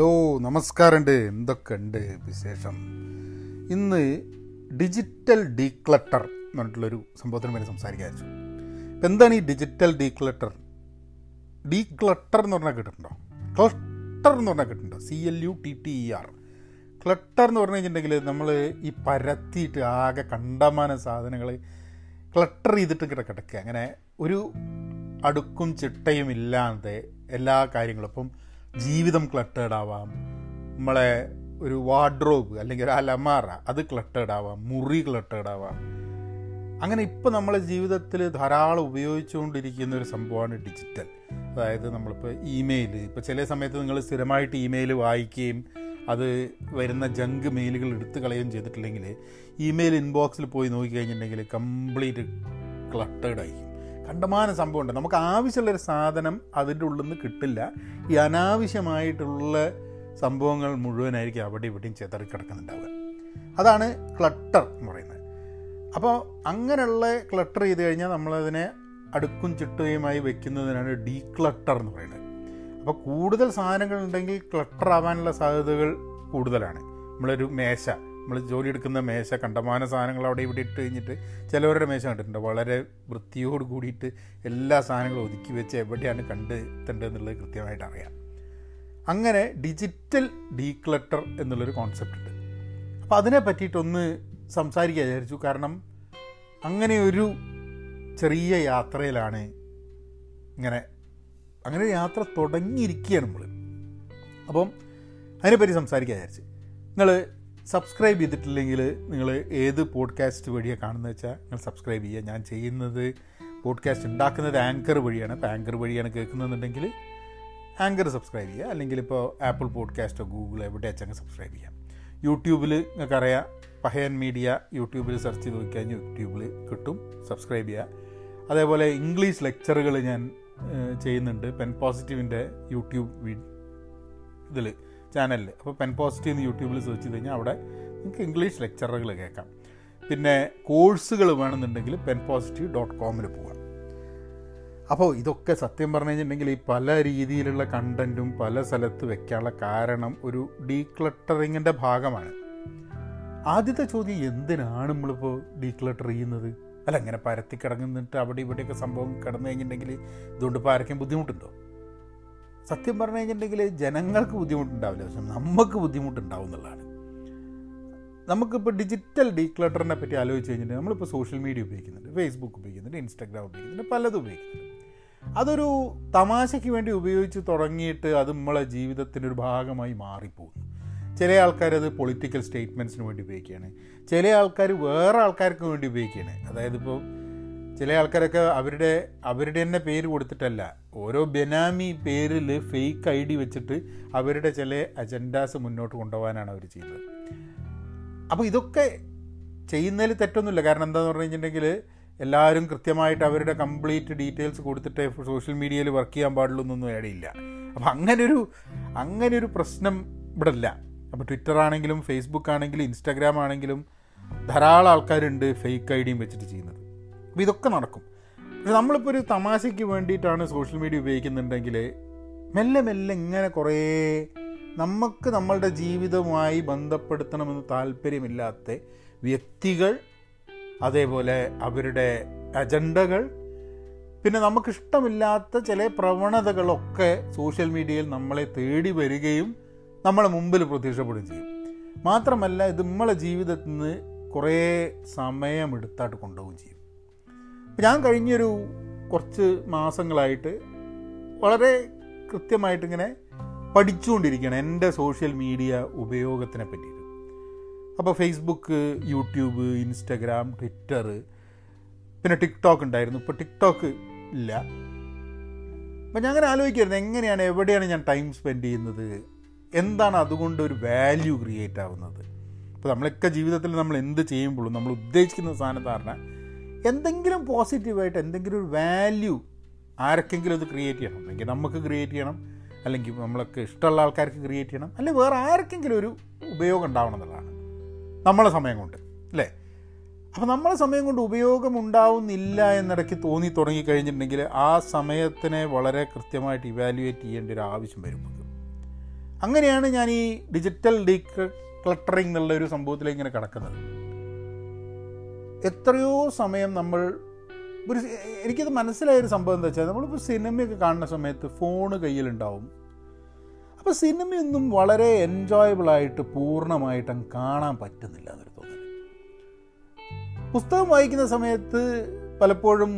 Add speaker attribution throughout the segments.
Speaker 1: Hello നമസ്കാരമുണ്ട്. എന്തൊക്കെയുണ്ട് വിശേഷം? ഇന്ന് ഡിജിറ്റൽ ഡീക്ലട്ടർ എന്ന് പറഞ്ഞിട്ടുള്ളൊരു സംഭവത്തിന് വേണ്ടി സംസാരിക്കാൻ വെച്ചു ഇപ്പം എന്താണ് ഈ ഡിജിറ്റൽ ഡീക്ലട്ടർ ഡീക്ലട്ടർ എന്ന് പറഞ്ഞാൽ കേട്ടിട്ടുണ്ടോ? ക്ലട്ടർ എന്ന് പറഞ്ഞാൽ കേട്ടിട്ടുണ്ടോ? C L U T T E R clutter എന്ന് പറഞ്ഞു കഴിഞ്ഞിട്ടുണ്ടെങ്കിൽ നമ്മൾ ഈ പരത്തിയിട്ട് ആകെ കണ്ടമാന സാധനങ്ങൾ ക്ലട്ടർ ചെയ്തിട്ട് കിടക്കിടക്കുക അങ്ങനെ ഒരു അടുക്കും ചിട്ടയും ഇല്ലാതെ എല്ലാ കാര്യങ്ങളും. ഇപ്പം ജീവിതം ക്ലട്ടേഡ് ആവാം. നമ്മളെ ഒരു വാർഡ്രോബ് അല്ലെങ്കിൽ ഒരു അലമാറ അത് ക്ലട്ടേഡ് ആവാം. മുറി ക്ലട്ടേഡ് ആവാം. അങ്ങനെ ഇപ്പോൾ നമ്മളെ ജീവിതത്തിൽ ധാരാളം ഉപയോഗിച്ചുകൊണ്ടിരിക്കുന്ന ഒരു സംഭവമാണ് ഡിജിറ്റൽ അതായത് നമ്മളിപ്പോൾ ഇമെയിൽ ഇപ്പോൾ ചില സമയത്ത് നിങ്ങൾ സ്ഥിരമായിട്ട് ഇമെയിൽ വായിക്കുകയും അത് വരുന്ന ജങ്ക് മെയിലുകൾ എടുത്തു കളയുകയും ചെയ്തിട്ടില്ലെങ്കിൽ ഇമെയിൽ ഇൻബോക്സിൽ പോയി നോക്കിക്കഴിഞ്ഞിട്ടുണ്ടെങ്കിൽ കംപ്ലീറ്റ് ക്ലട്ടേഡ് ആയിരിക്കും. കണ്ടമാന സംഭവമുണ്ട്. നമുക്ക് ആവശ്യമുള്ള ഒരു സാധനം അതിന്റെ ഉള്ളിൽ നിന്ന് കിട്ടില്ല. ഈ അനാവശ്യമായിട്ടുള്ള സംഭവങ്ങൾ മുഴുവനായിരിക്കും അവിടെ ഇവിടെയും ചെതറി കിടക്കുന്നുണ്ടാവുക. അതാണ് ക്ലട്ടർ എന്ന് പറയുന്നത്. അപ്പോൾ അങ്ങനെയുള്ള ക്ലട്ടർ ചെയ്ത് കഴിഞ്ഞാൽ നമ്മളതിനെ അടുക്കും ചിട്ടയുമായി വെക്കുന്നതിനാണ് ഡീ ക്ലട്ടർ എന്ന് പറയുന്നത്. അപ്പോൾ കൂടുതൽ സാധനങ്ങൾ ഉണ്ടെങ്കിൽ ക്ലട്ടർ ആവാനുള്ള സാധ്യതകൾ കൂടുതലാണ്. നമ്മളൊരു മേശ നമ്മൾ ജോലി എടുക്കുന്ന മേശ കണ്ടമാന സാധനങ്ങൾ അവിടെ ഇവിടെ ഇട്ട് കഴിഞ്ഞിട്ട് ചിലവരുടെ മേശ കണ്ടിട്ടുണ്ട്. വളരെ വൃത്തിയോട് കൂടിയിട്ട് എല്ലാ സാധനങ്ങളും ഒതുക്കി വെച്ച് എവിടെയാണ് കണ്ടെത്തേണ്ടതെന്നുള്ളത് കൃത്യമായിട്ട് അറിയാം. അങ്ങനെ ഡിജിറ്റൽ ഡീക്ലട്ടർ എന്നുള്ളൊരു കോൺസെപ്റ്റ് ഉണ്ട്. അപ്പോൾ അതിനെ പറ്റിയിട്ടൊന്ന് സംസാരിക്കാൻ വിചാരിച്ചു. കാരണം അങ്ങനെ ഒരു ചെറിയ യാത്രയിലാണ് ഇങ്ങനെ അങ്ങനെ യാത്ര തുടങ്ങിയിരിക്കുകയാണ് നമ്മൾ അപ്പം അതിനെപ്പറ്റി സംസാരിക്കാൻ വിചാരിച്ച്. നിങ്ങൾ സബ്സ്ക്രൈബ് ചെയ്തിട്ടില്ലെങ്കിൽ നിങ്ങൾ ഏത് പോഡ്കാസ്റ്റ് വഴിയാണ് കാണുന്നത് വെച്ചാൽ നിങ്ങൾ സബ്സ്ക്രൈബ് ചെയ്യുക. ഞാൻ ചെയ്യുന്നത് പോഡ്കാസ്റ്റ് ഉണ്ടാക്കുന്നത് ആങ്കർ വഴിയാണ്. അപ്പോൾ ആങ്കർ വഴിയാണ് കേൾക്കുന്നതെന്നുണ്ടെങ്കിൽ ആങ്കർ സബ്സ്ക്രൈബ് ചെയ്യുക. അല്ലെങ്കിൽ ഇപ്പോൾ ആപ്പിൾ പോഡ്കാസ്റ്റോ ഗൂഗിൾ എവിടെ വെച്ചങ്ങ് സബ്സ്ക്രൈബ് ചെയ്യാം. യൂട്യൂബിൽ നിങ്ങൾക്കറിയാം പഹയൻ മീഡിയ യൂട്യൂബിൽ സെർച്ച് ചെയ്ത് നോക്കിക്കഴിഞ്ഞാൽ യൂട്യൂബിൽ കിട്ടും സബ്സ്ക്രൈബ് ചെയ്യുക. അതേപോലെ ഇംഗ്ലീഷ് ലെക്ചറുകൾ ഞാൻ ചെയ്യുന്നുണ്ട്. പെൻ പോസിറ്റീവിന്റെ യൂട്യൂബ് ഇതിൽ ചാനലിൽ അപ്പോൾ പെൻ പോസിറ്റീവ് എന്ന് യൂട്യൂബിൽ സെർച്ച് ചെയ്ത് കഴിഞ്ഞാൽ അവിടെ നിങ്ങൾക്ക് ഇംഗ്ലീഷ് ലെക്ചറുകൾ കേൾക്കാം. പിന്നെ കോഴ്സുകൾ വേണമെന്നുണ്ടെങ്കിൽ പെൻ പോസിറ്റീവ് ഡോട്ട് കോമിൽ പോകാം അപ്പോൾ ഇതൊക്കെ സത്യം പറഞ്ഞു കഴിഞ്ഞിട്ടുണ്ടെങ്കിൽ ഈ പല രീതിയിലുള്ള കണ്ടന്റും പല സ്ഥലത്ത് വെക്കാനുള്ള കാരണം ഒരു ഡീക്ലട്ടറിങ്ങിന്റെ ഭാഗമാണ്. ആദ്യത്തെ ചോദ്യം എന്തിനാണ് നമ്മളിപ്പോൾ ഡീക്ലട്ടർ ചെയ്യുന്നത്? അല്ല ഇങ്ങനെ പരത്തി കിടങ്ങുന്നിട്ട് അവിടെ ഇവിടെയൊക്കെ സംഭവം കിടന്നു കഴിഞ്ഞിട്ടുണ്ടെങ്കിൽ ഇതുകൊണ്ട് ഇപ്പോൾ ആർക്കും ബുദ്ധിമുട്ടുണ്ടോ? സത്യം പറഞ്ഞു കഴിഞ്ഞിട്ടുണ്ടെങ്കിൽ ജനങ്ങൾക്ക് ബുദ്ധിമുട്ടുണ്ടാവില്ല. പക്ഷെ നമുക്ക് ബുദ്ധിമുട്ടുണ്ടാവും എന്നുള്ളതാണ്. നമുക്കിപ്പോൾ ഡിജിറ്റൽ ഡീക്ലട്ടറിനെ പറ്റി ആലോചിച്ച് കഴിഞ്ഞിട്ടുണ്ടെങ്കിൽ നമ്മളിപ്പോൾ സോഷ്യൽ മീഡിയ ഉപയോഗിക്കുന്നുണ്ട് ഫേസ്ബുക്ക് ഉപയോഗിക്കുന്നുണ്ട് ഇൻസ്റ്റാഗ്രാം ഉപയോഗിക്കുന്നുണ്ട് പലതും ഉപയോഗിക്കുന്നുണ്ട്. അതൊരു തമാശയ്ക്ക് വേണ്ടി ഉപയോഗിച്ച് തുടങ്ങിയിട്ട് അത് നമ്മളെ ജീവിതത്തിന്റെ ഒരു ഭാഗമായി മാറിപ്പോകുന്നു. ചില ആൾക്കാർ അത് പൊളിറ്റിക്കൽ സ്റ്റേറ്റ്മെന്റ്സിന് വേണ്ടി ഉപയോഗിക്കുകയാണ്. ചില ആൾക്കാർ വേറെ ആൾക്കാർക്ക് വേണ്ടി ഉപയോഗിക്കുകയാണ്. അതായത് ഇപ്പോൾ ചില ആൾക്കാരൊക്കെ അവരുടെ അവരുടെ തന്നെ പേര് കൊടുത്തിട്ടല്ല ഓരോ ബെനാമി പേരിൽ ഫേക്ക് ഐ ഡി വെച്ചിട്ട് അവരുടെ ചില അജൻഡാസ് മുന്നോട്ട് കൊണ്ടുപോകാനാണ് അവർ ചെയ്യുന്നത്. അപ്പോൾ ഇതൊക്കെ ചെയ്യുന്നതിൽ തെറ്റൊന്നുമില്ല. കാരണം എന്താണെന്ന് പറഞ്ഞു കഴിഞ്ഞിട്ടുണ്ടെങ്കിൽ എല്ലാവരും കൃത്യമായിട്ട് അവരുടെ കംപ്ലീറ്റ് ഡീറ്റെയിൽസ് കൊടുത്തിട്ട് സോഷ്യൽ മീഡിയയിൽ വർക്ക് ചെയ്യാൻ പാടുള്ളൂ എന്നൊന്നും ഇടയില്ല അപ്പോൾ അങ്ങനൊരു അങ്ങനൊരു പ്രശ്നം ഇവിടെ ഇല്ല. അപ്പോൾ ട്വിറ്റർ ആണെങ്കിലും ഫേസ്ബുക്ക് ആണെങ്കിലും ഇൻസ്റ്റാഗ്രാം ആണെങ്കിലും ധാരാളം ആൾക്കാരുണ്ട് ഫേക്ക് ഐ ഡിയും വെച്ചിട്ട് ചെയ്യുന്നത്. അപ്പോൾ ഇതൊക്കെ നടക്കും. പക്ഷെ നമ്മളിപ്പോൾ ഒരു തമാശയ്ക്ക് വേണ്ടിയിട്ടാണ് സോഷ്യൽ മീഡിയ ഉപയോഗിക്കുന്നുണ്ടെങ്കിൽ മെല്ലെ മെല്ലെ ഇങ്ങനെ കുറേ നമുക്ക് നമ്മളുടെ ജീവിതവുമായി ബന്ധപ്പെടുത്തണമെന്ന് താല്പര്യമില്ലാത്ത വ്യക്തികൾ അതേപോലെ അവരുടെ അജണ്ടകൾ പിന്നെ നമുക്കിഷ്ടമില്ലാത്ത ചില പ്രവണതകളൊക്കെ സോഷ്യൽ മീഡിയയിൽ നമ്മളെ തേടി വരികയും നമ്മളെ മുമ്പിൽ പ്രത്യക്ഷപ്പെടുകയും ചെയ്യും. മാത്രമല്ല ഇത് നമ്മളെ ജീവിതത്തിൽ നിന്ന് കുറേ സമയമെടുത്തായിട്ട് കൊണ്ടുപോവുകയും ചെയ്യും. ഞാൻ കഴിഞ്ഞൊരു കുറച്ച് മാസങ്ങളായിട്ട് വളരെ കൃത്യമായിട്ടിങ്ങനെ പഠിച്ചുകൊണ്ടിരിക്കുകയാണ് എന്റെ സോഷ്യൽ മീഡിയ ഉപയോഗത്തിനെ പറ്റിയിട്ട്. അപ്പോൾ ഫേസ്ബുക്ക് യൂട്യൂബ് ഇൻസ്റ്റഗ്രാം ട്വിറ്റർ പിന്നെ ടിക്ടോക്ക് ഉണ്ടായിരുന്നു. ഇപ്പോൾ ടിക്ടോക്ക് ഇല്ല. അപ്പം ഞാൻ അങ്ങനെ ആലോചിക്കായിരുന്നു എങ്ങനെയാണ് എവിടെയാണ് ഞാൻ ടൈം സ്പെൻഡ് ചെയ്യുന്നത്? എന്താണ് അതുകൊണ്ട് ഒരു വാല്യൂ ക്രിയേറ്റ് ആവുന്നത്? ഇപ്പോൾ നമ്മളൊക്കെ ജീവിതത്തിൽ നമ്മൾ എന്ത് ചെയ്യുമ്പോഴും നമ്മൾ ഉദ്ദേശിക്കുന്ന സാധനം എന്തെങ്കിലും പോസിറ്റീവായിട്ട് എന്തെങ്കിലും ഒരു വാല്യൂ ആർക്കെങ്കിലും അത് ക്രിയേറ്റ് ചെയ്യണം. അല്ലെങ്കിൽ നമുക്ക് ക്രിയേറ്റ് ചെയ്യണം. അല്ലെങ്കിൽ നമ്മളൊക്കെ ഇഷ്ടമുള്ള ആൾക്കാർക്ക് ക്രിയേറ്റ് ചെയ്യണം. അല്ലെങ്കിൽ വേറെ ആർക്കെങ്കിലും ഒരു ഉപയോഗം ഉണ്ടാവണം എന്നുള്ളതാണ് നമ്മളെ സമയം കൊണ്ട് അല്ലേ? അപ്പോൾ നമ്മളെ സമയം കൊണ്ട് ഉപയോഗം ഉണ്ടാവുന്നില്ല എന്നിടയ്ക്ക് തോന്നി തുടങ്ങി കഴിഞ്ഞിട്ടുണ്ടെങ്കിൽ ആ സമയത്തിനെ വളരെ കൃത്യമായിട്ട് ഇവാലുവേറ്റ് ചെയ്യേണ്ട ഒരു ആവശ്യം വരും അങ്ങനെയാണ് ഞാൻ ഈ ഡിജിറ്റൽ ഡീ ക്ലട്ടറിങ് എന്നുള്ള ഒരു സംഭവത്തിലേക്ക് ഇങ്ങനെ കിടക്കുന്നത്. എത്രയോ സമയം നമ്മൾ ഒരു എനിക്കത് മനസ്സിലായൊരു സംഭവം എന്താ വെച്ചാൽ നമ്മളിപ്പോൾ സിനിമയൊക്കെ കാണുന്ന സമയത്ത് ഫോണ് കയ്യിലുണ്ടാവും. അപ്പോൾ സിനിമയൊന്നും വളരെ എൻജോയബിളായിട്ട് പൂർണമായിട്ട് കാണാൻ പറ്റുന്നില്ല എന്നൊരു തോന്നൽ പുസ്തകം വായിക്കുന്ന സമയത്ത് പലപ്പോഴും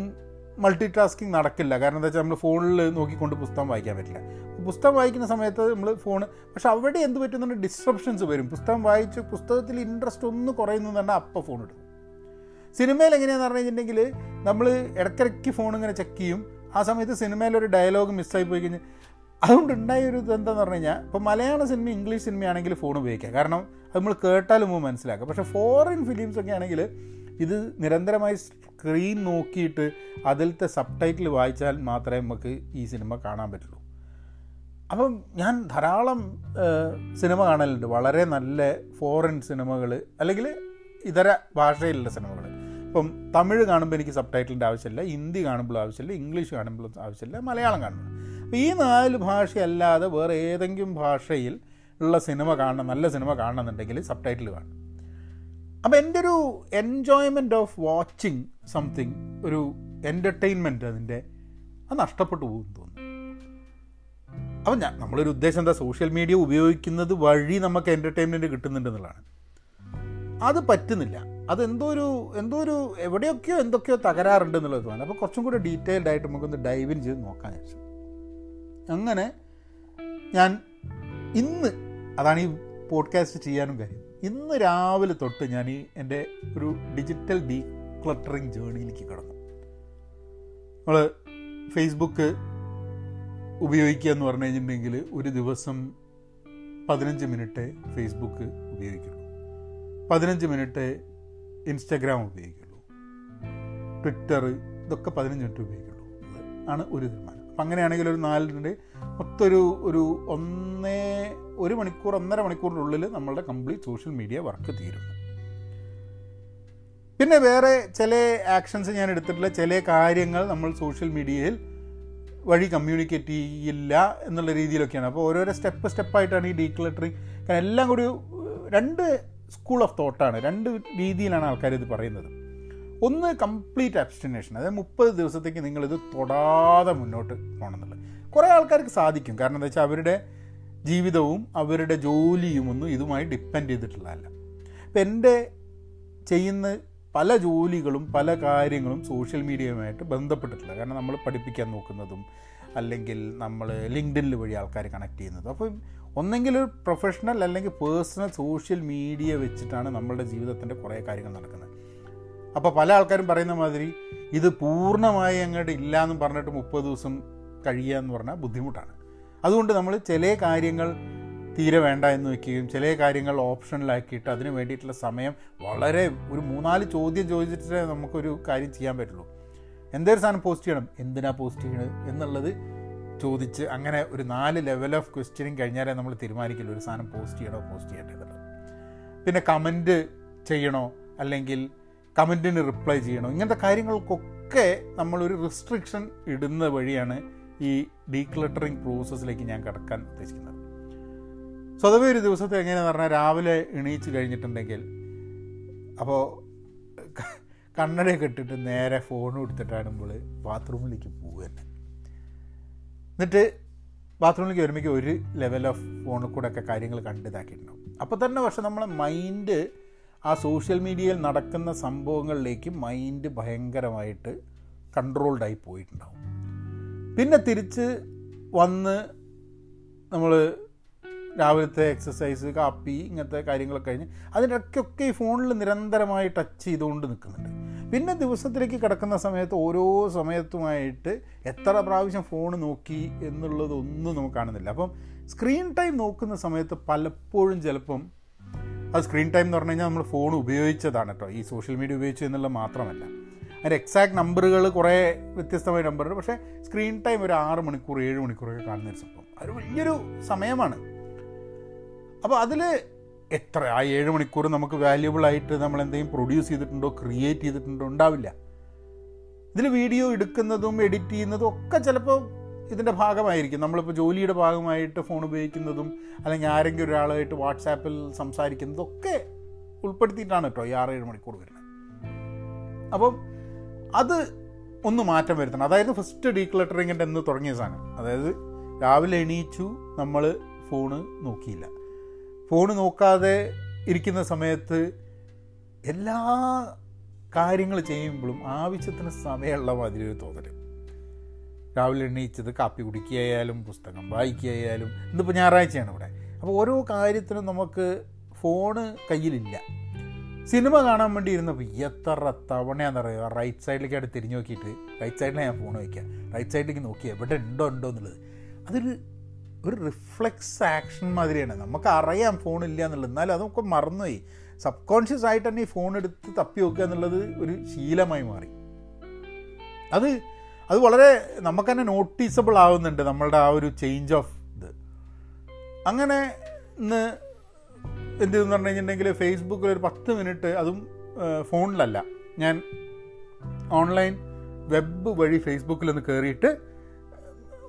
Speaker 1: മൾട്ടി ടാസ്കിങ് നടക്കില്ല. കാരണം എന്താ വെച്ചാൽ നമ്മൾ ഫോണിൽ നോക്കിക്കൊണ്ട് പുസ്തകം വായിക്കാൻ പറ്റില്ല. പുസ്തകം വായിക്കുന്ന സമയത്ത് നമ്മൾ ഫോൺ പക്ഷെ അവിടെ എന്ത് പറ്റുന്നുണ്ട്? ഡിസ്ട്രപ്ഷൻസ് വരും. പുസ്തകം വായിച്ച് പുസ്തകത്തിൽ ഇൻട്രസ്റ്റ് ഒന്ന് കുറയുന്നു തന്നെ ഫോൺ സിനിമയിൽ എങ്ങനെയാണെന്ന് പറഞ്ഞു കഴിഞ്ഞിട്ടുണ്ടെങ്കിൽ നമ്മൾ ഇടയ്ക്കിടയ്ക്ക് ഫോൺ ഇങ്ങനെ ചെക്ക് ചെയ്യും. ആ സമയത്ത് സിനിമയിൽ ഒരു ഡയലോഗ് മിസ്സായി പോയി കഴിഞ്ഞാൽ അതുകൊണ്ട് ഉണ്ടായ ഒരു ഇതെന്താന്ന് പറഞ്ഞു കഴിഞ്ഞാൽ ഇപ്പോൾ മലയാള സിനിമ ഇംഗ്ലീഷ് സിനിമയാണെങ്കിൽ ഫോൺ ഉപയോഗിക്കാം. കാരണം അത് നമ്മൾ കേട്ടാലും മുമ്പ് മനസ്സിലാക്കുക പക്ഷേ ഫോറിൻ ഫിലിംസ് ഒക്കെ ആണെങ്കിൽ ഇത് നിരന്തരമായി സ്ക്രീൻ നോക്കിയിട്ട് അതിലത്തെ സബ് ടൈറ്റിൽ വായിച്ചാൽ മാത്രമേ നമുക്ക് ഈ സിനിമ കാണാൻ പറ്റുള്ളൂ. അപ്പം ഞാൻ ധാരാളം സിനിമ കാണലുണ്ട്. വളരെ നല്ല ഫോറിൻ സിനിമകൾ അല്ലെങ്കിൽ ഇതര ഭാഷയിലുള്ള സിനിമകൾ ഇപ്പം തമിഴ് കാണുമ്പോൾ എനിക്ക് സബ് ടൈറ്റിലിന്റെ ആവശ്യമില്ല ഹിന്ദി കാണുമ്പോഴും ആവശ്യമില്ല ഇംഗ്ലീഷ് കാണുമ്പോഴും ആവശ്യമില്ല മലയാളം കാണുമ്പോൾ. അപ്പോൾ ഈ നാല് ഭാഷയല്ലാതെ വേറെ ഏതെങ്കിലും ഭാഷയിൽ ഉള്ള സിനിമ കാണണം നല്ല സിനിമ കാണണമെന്നുണ്ടെങ്കിൽ സബ് ടൈറ്റിൽ കാണും അപ്പോൾ എന്റെ ഒരു എൻജോയ്മെന്റ് ഓഫ് വാച്ചിങ് സംതിങ് ഒരു എന്റർടൈൻമെന്റ് അതിന്റെ അത് നഷ്ടപ്പെട്ടു പോകും തോന്നുന്നു. അപ്പം ഞാൻ നമ്മളൊരു ഉദ്ദേശം എന്താ? സോഷ്യൽ മീഡിയ ഉപയോഗിക്കുന്നത് വഴി നമുക്ക് എന്റർടൈൻമെന്റ് കിട്ടുന്നുണ്ടെന്നുള്ളതാണ് അത് പറ്റുന്നില്ല. അതെന്തോ ഒരു എന്തോ ഒരു എവിടെയൊക്കെയോ എന്തൊക്കെയോ തകരാറുണ്ട് എന്നുള്ളത് തോന്നുന്നു. അപ്പോൾ കുറച്ചും കൂടി ഡീറ്റെയിൽഡ് ആയിട്ട് നമുക്കൊന്ന് ഡൈവിൻ ചെയ്ത് നോക്കാൻ വെച്ചു അങ്ങനെ ഞാൻ ഇന്ന് അതാണ് ഈ പോഡ്കാസ്റ്റ് ചെയ്യാനും കാര്യം. ഇന്ന് രാവിലെ തൊട്ട് ഞാൻ ഈ എന്റെ ഒരു ഡിജിറ്റൽ ഡീ ക്ലട്ടറിങ് ജേണിയിലേക്ക് കിടന്നു. നമ്മൾ ഫേസ്ബുക്ക് ഉപയോഗിക്കുക എന്ന് പറഞ്ഞു കഴിഞ്ഞിട്ടുണ്ടെങ്കിൽ ഒരു ദിവസം പതിനഞ്ച് മിനിറ്റ് ഫേസ്ബുക്ക് ഉപയോഗിക്കുള്ളൂ. പതിനഞ്ച് മിനിറ്റ് ഇൻസ്റ്റഗ്രാം ഉപയോഗിക്കുള്ളൂ. ട്വിറ്റർ ഇതൊക്കെ പതിനഞ്ച് മിനിറ്റ് ഉപയോഗിക്കുള്ളൂ. ആണ് ഒരു തീരുമാനം. അപ്പം അങ്ങനെയാണെങ്കിൽ ഒരു നാല് നാലിന്റെ മൊത്തൊരു ഒരു ഒന്നേ ഒരു മണിക്കൂർ ഒന്നര മണിക്കൂറിനുള്ളിൽ നമ്മളുടെ കംപ്ലീറ്റ് സോഷ്യൽ മീഡിയ വർക്ക് തീരും. പിന്നെ വേറെ ചില ആക്ഷൻസ് ഞാൻ എടുത്തിട്ടുള്ള ചില കാര്യങ്ങൾ നമ്മൾ സോഷ്യൽ മീഡിയയിൽ വഴി കമ്മ്യൂണിക്കേറ്റ് ചെയ്യില്ല എന്നുള്ള രീതിയിലൊക്കെയാണ്. അപ്പോൾ ഓരോരോ സ്റ്റെപ്പ് സ്റ്റെപ്പായിട്ടാണ് ഈ ഡീക്ലട്ടറിങ് എല്ലാം കൂടി രണ്ട് സ്കൂൾ ഓഫ് തോട്ടാണ് രണ്ട് രീതിയിലാണ് ആൾക്കാർ ഇത് പറയുന്നത്. ഒന്ന് കംപ്ലീറ്റ് അബ്സ്റ്റിനേഷൻ അതായത് മുപ്പത് ദിവസത്തേക്ക് നിങ്ങളിത് തൊടാതെ മുന്നോട്ട് പോകണം എന്നുള്ളത്. കുറേ ആൾക്കാർക്ക് സാധിക്കും. കാരണം എന്താ വെച്ചാൽ അവരുടെ ജീവിതവും അവരുടെ ജോലിയും ഒന്നും ഇതുമായി ഡിപ്പെൻഡ് ചെയ്തിട്ടുള്ളതല്ല. അപ്പം എന്റെ ചെയ്യുന്ന പല ജോലികളും പല കാര്യങ്ങളും സോഷ്യൽ മീഡിയയുമായിട്ട് ബന്ധപ്പെട്ടിട്ടില്ല. കാരണം നമ്മൾ പഠിപ്പിക്കാൻ നോക്കുന്നതും അല്ലെങ്കിൽ നമ്മൾ ലിങ്ക്ഡിനിൽ വഴി ആൾക്കാർ കണക്ട് ചെയ്യുന്നതും. അപ്പോൾ ഒന്നെങ്കിൽ ഒരു പ്രൊഫഷണൽ അല്ലെങ്കിൽ പേഴ്സണൽ സോഷ്യൽ മീഡിയ വെച്ചിട്ടാണ് നമ്മളുടെ ജീവിതത്തിന്റെ കുറേ കാര്യങ്ങൾ നടക്കുന്നത്. അപ്പോൾ പല ആൾക്കാരും പറയുന്ന മാതിരി ഇത് പൂർണമായി അങ്ങോട്ട് ഇല്ല എന്ന് പറഞ്ഞിട്ട് മുപ്പത് ദിവസം കഴിയുക എന്ന് പറഞ്ഞാൽ ബുദ്ധിമുട്ടാണ്. അതുകൊണ്ട് നമ്മൾ ചില കാര്യങ്ങൾ തീരെ വേണ്ട എന്ന് വെക്കുകയും ചില കാര്യങ്ങൾ ഓപ്ഷനിലാക്കിയിട്ട് അതിന് വേണ്ടിയിട്ടുള്ള സമയം വളരെ ഒരു മൂന്നാൽ ചോദ്യം ചോദിച്ചിട്ടേ നമുക്കൊരു കാര്യം ചെയ്യാൻ പറ്റുള്ളൂ. എന്തൊരു സാധനം പോസ്റ്റ് ചെയ്യണം? എന്തിനാ പോസ്റ്റ് ചെയ്യണത്? എന്നുള്ളത് ചോദിച്ച് അങ്ങനെ ഒരു നാല് ലെവൽ ഓഫ് ക്വസ്റ്റ്യനിങ് കഴിഞ്ഞാലേ നമ്മൾ തീരുമാനിക്കില്ല ഒരു സാധനം പോസ്റ്റ് ചെയ്യണോ പോസ്റ്റ് ചെയ്യേണ്ടതുള്ളൂ പിന്നെ കമന്റ് ചെയ്യണോ അല്ലെങ്കിൽ കമന്റിന് റിപ്ലൈ ചെയ്യണോ ഇങ്ങനത്തെ കാര്യങ്ങൾക്കൊക്കെ നമ്മളൊരു റിസ്ട്രിക്ഷൻ ഇടുന്ന വഴിയാണ് ഈ ഡീക്ലട്ടറിങ് പ്രോസസ്സിലേക്ക് ഞാൻ കടക്കാൻ ഉദ്ദേശിക്കുന്നത്. സ്വതവേ ഒരു ദിവസത്തെ എങ്ങനെയാണെന്ന് പറഞ്ഞാൽ രാവിലെ എണീച്ച് കഴിഞ്ഞിട്ടുണ്ടെങ്കിൽ അപ്പോൾ കണ്ണടയൊക്കെ ഇട്ടിട്ട് നേരെ ഫോൺ എടുത്തിട്ടാണ് നമ്മൾ ബാത്റൂമിലേക്ക് പോകുക തന്നെ. എന്നിട്ട് ബാത്റൂമിലേക്ക് വരുമ്പോഴേക്കും ഒരു ലെവൽ ഓഫ് ഫോണിൽ കൂടെ ഒക്കെ കാര്യങ്ങൾ കണ്ടിതാക്കിയിട്ടുണ്ടാവും അപ്പോൾ തന്നെ പക്ഷെ നമ്മളെ മൈൻഡ് ആ സോഷ്യൽ മീഡിയയിൽ നടക്കുന്ന സംഭവങ്ങളിലേക്ക് മൈൻഡ് ഭയങ്കരമായിട്ട് കൺട്രോൾഡായി പോയിട്ടുണ്ടാവും. പിന്നെ തിരിച്ച് വന്ന് നമ്മൾ രാവിലത്തെ എക്സസൈസ് കാപ്പി ഇങ്ങനത്തെ കാര്യങ്ങളൊക്കെ കഴിഞ്ഞ് അതിനൊക്കെ ഈ ഫോണിൽ നിരന്തരമായി ടച്ച് ചെയ്തുകൊണ്ട് നിൽക്കുന്നുണ്ട്. പിന്നെ ദിവസത്തിലേക്ക് കിടക്കുന്ന സമയത്ത് ഓരോ സമയത്തുമായിട്ട് എത്ര പ്രാവശ്യം ഫോൺ നോക്കി എന്നുള്ളതൊന്നും നമുക്ക് കാണുന്നില്ല. അപ്പം സ്ക്രീൻ ടൈം നോക്കുന്ന സമയത്ത് പലപ്പോഴും ചിലപ്പം അത് സ്ക്രീൻ ടൈം എന്ന് പറഞ്ഞു കഴിഞ്ഞാൽ നമ്മൾ ഫോൺ ഉപയോഗിച്ചതാണ് കേട്ടോ. ഈ സോഷ്യൽ മീഡിയ ഉപയോഗിച്ചു എന്നുള്ളത് മാത്രമല്ല. അതിന്റെ എക്സാക്ട് നമ്പറുകൾ കുറേ വ്യത്യസ്തമായ നമ്പറുണ്ട്. പക്ഷേ സ്ക്രീൻ ടൈം ഒരു ആറ് മണിക്കൂർ ഏഴ് മണിക്കൂറൊക്കെ കാണുന്ന ഒരു സംഭവം. അത് വലിയൊരു സമയമാണ്. അപ്പോൾ അതിൽ എത്ര ആ ഏഴ് മണിക്കൂർ നമുക്ക് വാല്യുബിൾ ആയിട്ട് നമ്മൾ എന്തെങ്കിലും പ്രൊഡ്യൂസ് ചെയ്തിട്ടുണ്ടോ ക്രിയേറ്റ് ചെയ്തിട്ടുണ്ടോ ഉണ്ടാവില്ല. ഇതിൽ വീഡിയോ എടുക്കുന്നതും എഡിറ്റ് ചെയ്യുന്നതും ഒക്കെ ചിലപ്പോൾ ഇതിന്റെ ഭാഗമായിരിക്കും. നമ്മളിപ്പോൾ ജോലിയുടെ ഭാഗമായിട്ട് ഫോൺ ഉപയോഗിക്കുന്നതും അല്ലെങ്കിൽ ആരെങ്കിലും ഒരാളായിട്ട് വാട്സാപ്പിൽ സംസാരിക്കുന്നതും ഒക്കെ ഉൾപ്പെടുത്തിയിട്ടാണ് കേട്ടോ ഈ ആറ് ആറേഴ് മണിക്കൂർ വരുന്നത്. അപ്പം അത് ഒന്ന് മാറ്റം വരുത്തണം. അതായത് ഫസ്റ്റ് ഡീക്ലട്ടറിങ്ങിന്റെ എന്ന് തുടങ്ങിയ സാധനം. അതായത് രാവിലെ എണീച്ചു നമ്മൾ ഫോണ് നോക്കിയില്ല. ഫോണ് നോക്കാതെ ഇരിക്കുന്ന സമയത്ത് എല്ലാ കാര്യങ്ങൾ ചെയ്യുമ്പോഴും ആവശ്യത്തിന് സമയമുള്ള മാതിരി ഒരു തോന്നൽ രാവിലെ എണീച്ചത് കാപ്പി കുടിക്കുകയായാലും പുസ്തകം വായിക്കുകയായാലും ഇന്നിപ്പോൾ ഞായറാഴ്ചയാണ് ഇവിടെ. അപ്പോൾ ഓരോ കാര്യത്തിനും നമുക്ക് ഫോണ് കയ്യിലില്ല. സിനിമ കാണാൻ വേണ്ടി ഇരുന്നപ്പോൾ എത്ര തവണയാണെന്നറിയുക റൈറ്റ് സൈഡിലേക്കായിട്ട് തിരിഞ്ഞു നോക്കിയിട്ട് റൈറ്റ് സൈഡിലാണ് ഞാൻ ഫോൺ വയ്ക്കുക റൈറ്റ് സൈഡിലേക്ക് നോക്കിയാൽ എവിടെ ഉണ്ടോ ഉണ്ടോ എന്നുള്ളത്. അതൊരു ഒരു റിഫ്ലെക്സ് ആക്ഷൻ മാതിരിയാണ്. നമുക്ക് അറിയാം ഫോണില്ല എന്നുള്ളത്. എന്നാലും അതൊക്കെ മറന്നുപോയി. സബ് കോൺഷ്യസ് ആയിട്ട് തന്നെ ഈ ഫോൺ എടുത്ത് തപ്പി നോക്കുക എന്നുള്ളത് ഒരു ശീലമായി മാറി. അത് അത് വളരെ നമുക്ക് തന്നെ നോട്ടീസബിൾ ആവുന്നുണ്ട് നമ്മളുടെ ആ ഒരു ചേഞ്ച് ഓഫ് ഇത്. അങ്ങനെ ഇന്ന് എന്ത് എന്ന് പറഞ്ഞു കഴിഞ്ഞിട്ടുണ്ടെങ്കിൽ ഫേസ്ബുക്കിൽ ഒരു പത്ത് മിനിറ്റ് അതും ഫോണിലല്ല ഞാൻ ഓൺലൈൻ വെബ് വഴി ഫേസ്ബുക്കിൽ ഒന്ന് കയറിയിട്ട്